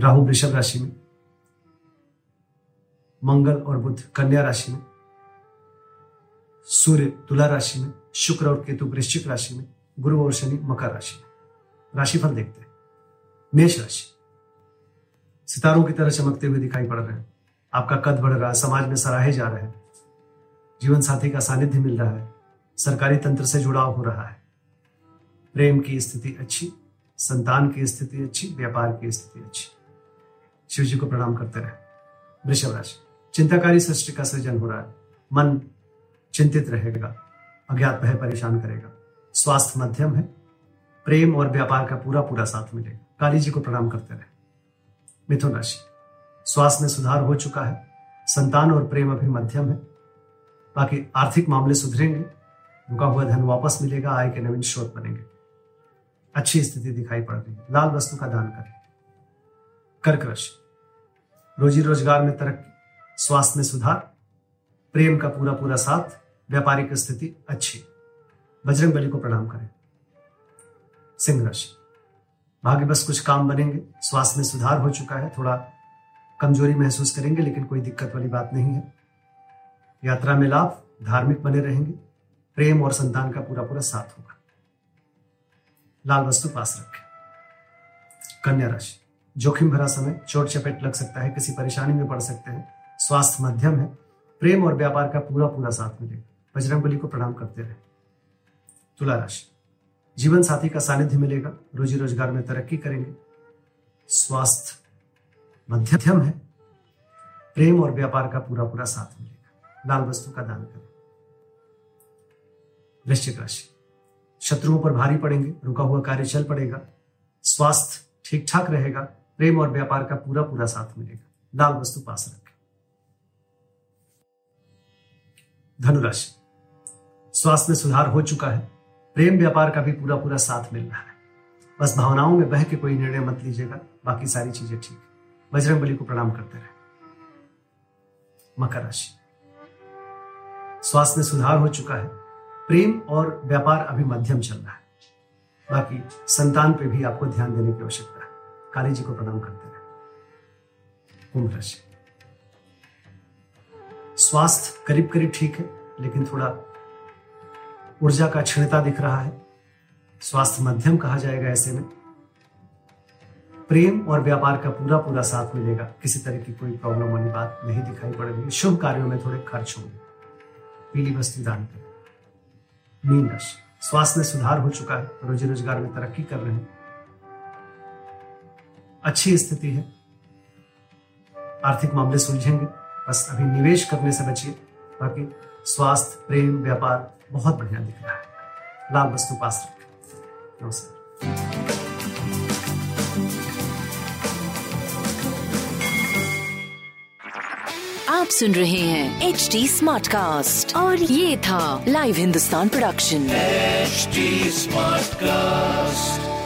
राहु वृषभ राशि में, मंगल और बुध कन्या राशि में, सूर्य तुला राशि में, शुक्र और केतु वृश्चिक राशि में, गुरु और शनि मकर राशि में। राशिफल देखते हैं। मेष राशि, सितारों की तरह चमकते हुए दिखाई पड़ रहे हैं। आपका कद बढ़ रहा है, समाज में सराहे जा रहे हैं। जीवन साथी का सानिध्य मिल रहा है। सरकारी तंत्र से जुड़ाव हो रहा है। प्रेम की स्थिति अच्छी, संतान की स्थिति अच्छी, व्यापार की स्थिति अच्छी। शिव जी को प्रणाम करते रहे। वृषभ राशि, चिंताकारी सृष्टि का सृजन हो रहा है। मन चिंतित रहेगा, अज्ञात भय परेशान करेगा। स्वास्थ्य मध्यम है, प्रेम और व्यापार का पूरा पूरा साथ मिलेगा। काली जी को प्रणाम करते रहे। मिथुन राशि, स्वास्थ्य में सुधार हो चुका है, संतान और प्रेम अभी मध्यम है। बाकी आर्थिक मामले सुधरेंगे, रुका हुआ धन वापस मिलेगा, आय के नवीन स्रोत बनेंगे। अच्छी स्थिति दिखाई पड़ रही है, लाल वस्तु का दान करें। कर्क राशि रोजी रोज़गार में तरक्की, स्वास्थ्य में सुधार, प्रेम का पूरा पूरा साथ, व्यापारिक स्थिति अच्छी। बजरंग बली को प्रणाम करें। सिंह राशि भाग्य बस कुछ काम बनेंगे, स्वास्थ्य में सुधार हो चुका है, थोड़ा कमज़ोरी महसूस करेंगे, लेकिन कोई दिक्कत वाली बात नहीं है। यात्रा में लाभ, धार्मिक बने रहेंगे, प्रेम और संतान का पूरा पूरा साथ होगा। लाल वस्तु पास रखें। कन्या राशि। जोखिम भरा समय, चोट चपेट लग सकता है, किसी परेशानी में पड़ सकते हैं, स्वास्थ्य मध्यम है, प्रेम और व्यापार का पूरा पूरा साथ मिलेगा बजरंग बली को प्रणाम करते रहे। तुला राशि, जीवन साथी का सानिध्य मिलेगा, रोजी रोज़गार में तरक्की करेंगे, स्वास्थ्य मध्यम है, प्रेम और व्यापार का पूरा पूरा साथ मिलेगा। लाल वस्तु का दान करें। वृश्चिक राशि, शत्रुओं पर भारी पड़ेंगे, रुका हुआ कार्य चल पड़ेगा, स्वास्थ्य ठीक ठाक रहेगा प्रेम और व्यापार का पूरा पूरा साथ मिलेगा। लाल वस्तु पास रखें। धनुराशि। स्वास्थ्य में सुधार हो चुका है। प्रेम व्यापार का भी पूरा पूरा साथ मिल रहा है। बस भावनाओं में बह के कोई निर्णय मत लीजिएगा। बाकी सारी चीज़ें ठीक है। बजरंग बली को प्रणाम करते रहे। मकर राशि। स्वास्थ्य में सुधार हो चुका है। प्रेम और व्यापार अभी मध्यम चल रहा है। बाकी संतान पे भी आपको ध्यान देने की आवश्यकता काली जी को प्रणाम करते रहे कुंभ राशि स्वास्थ्य करीब करीब ठीक है, लेकिन थोड़ा ऊर्जा का क्षीणता दिख रहा है। स्वास्थ्य मध्यम कहा जाएगा ऐसे में। प्रेम और व्यापार का पूरा पूरा साथ मिलेगा। किसी तरह की कोई प्रॉब्लम वाली बात नहीं दिखाई पड़ेगी। शुभ कार्यों में थोड़े खर्च होंगे। पीली वस्तु दान करें। मीन राशि। स्वास्थ्य में सुधार हो चुका है। रोजी रोज़गार में तरक्की कर रहे हैं। अच्छी स्थिति है। आर्थिक मामले सुलझेंगे। बस अभी निवेश करने से बचिए बाकी स्वास्थ्य प्रेम व्यापार बहुत बढ़िया दिख रहा है। लाल वस्तु पास रखें। नमस्कार। आप सुन रहे हैं एच डी स्मार्ट कास्ट और ये था live Hindustan production H smart Smartcast.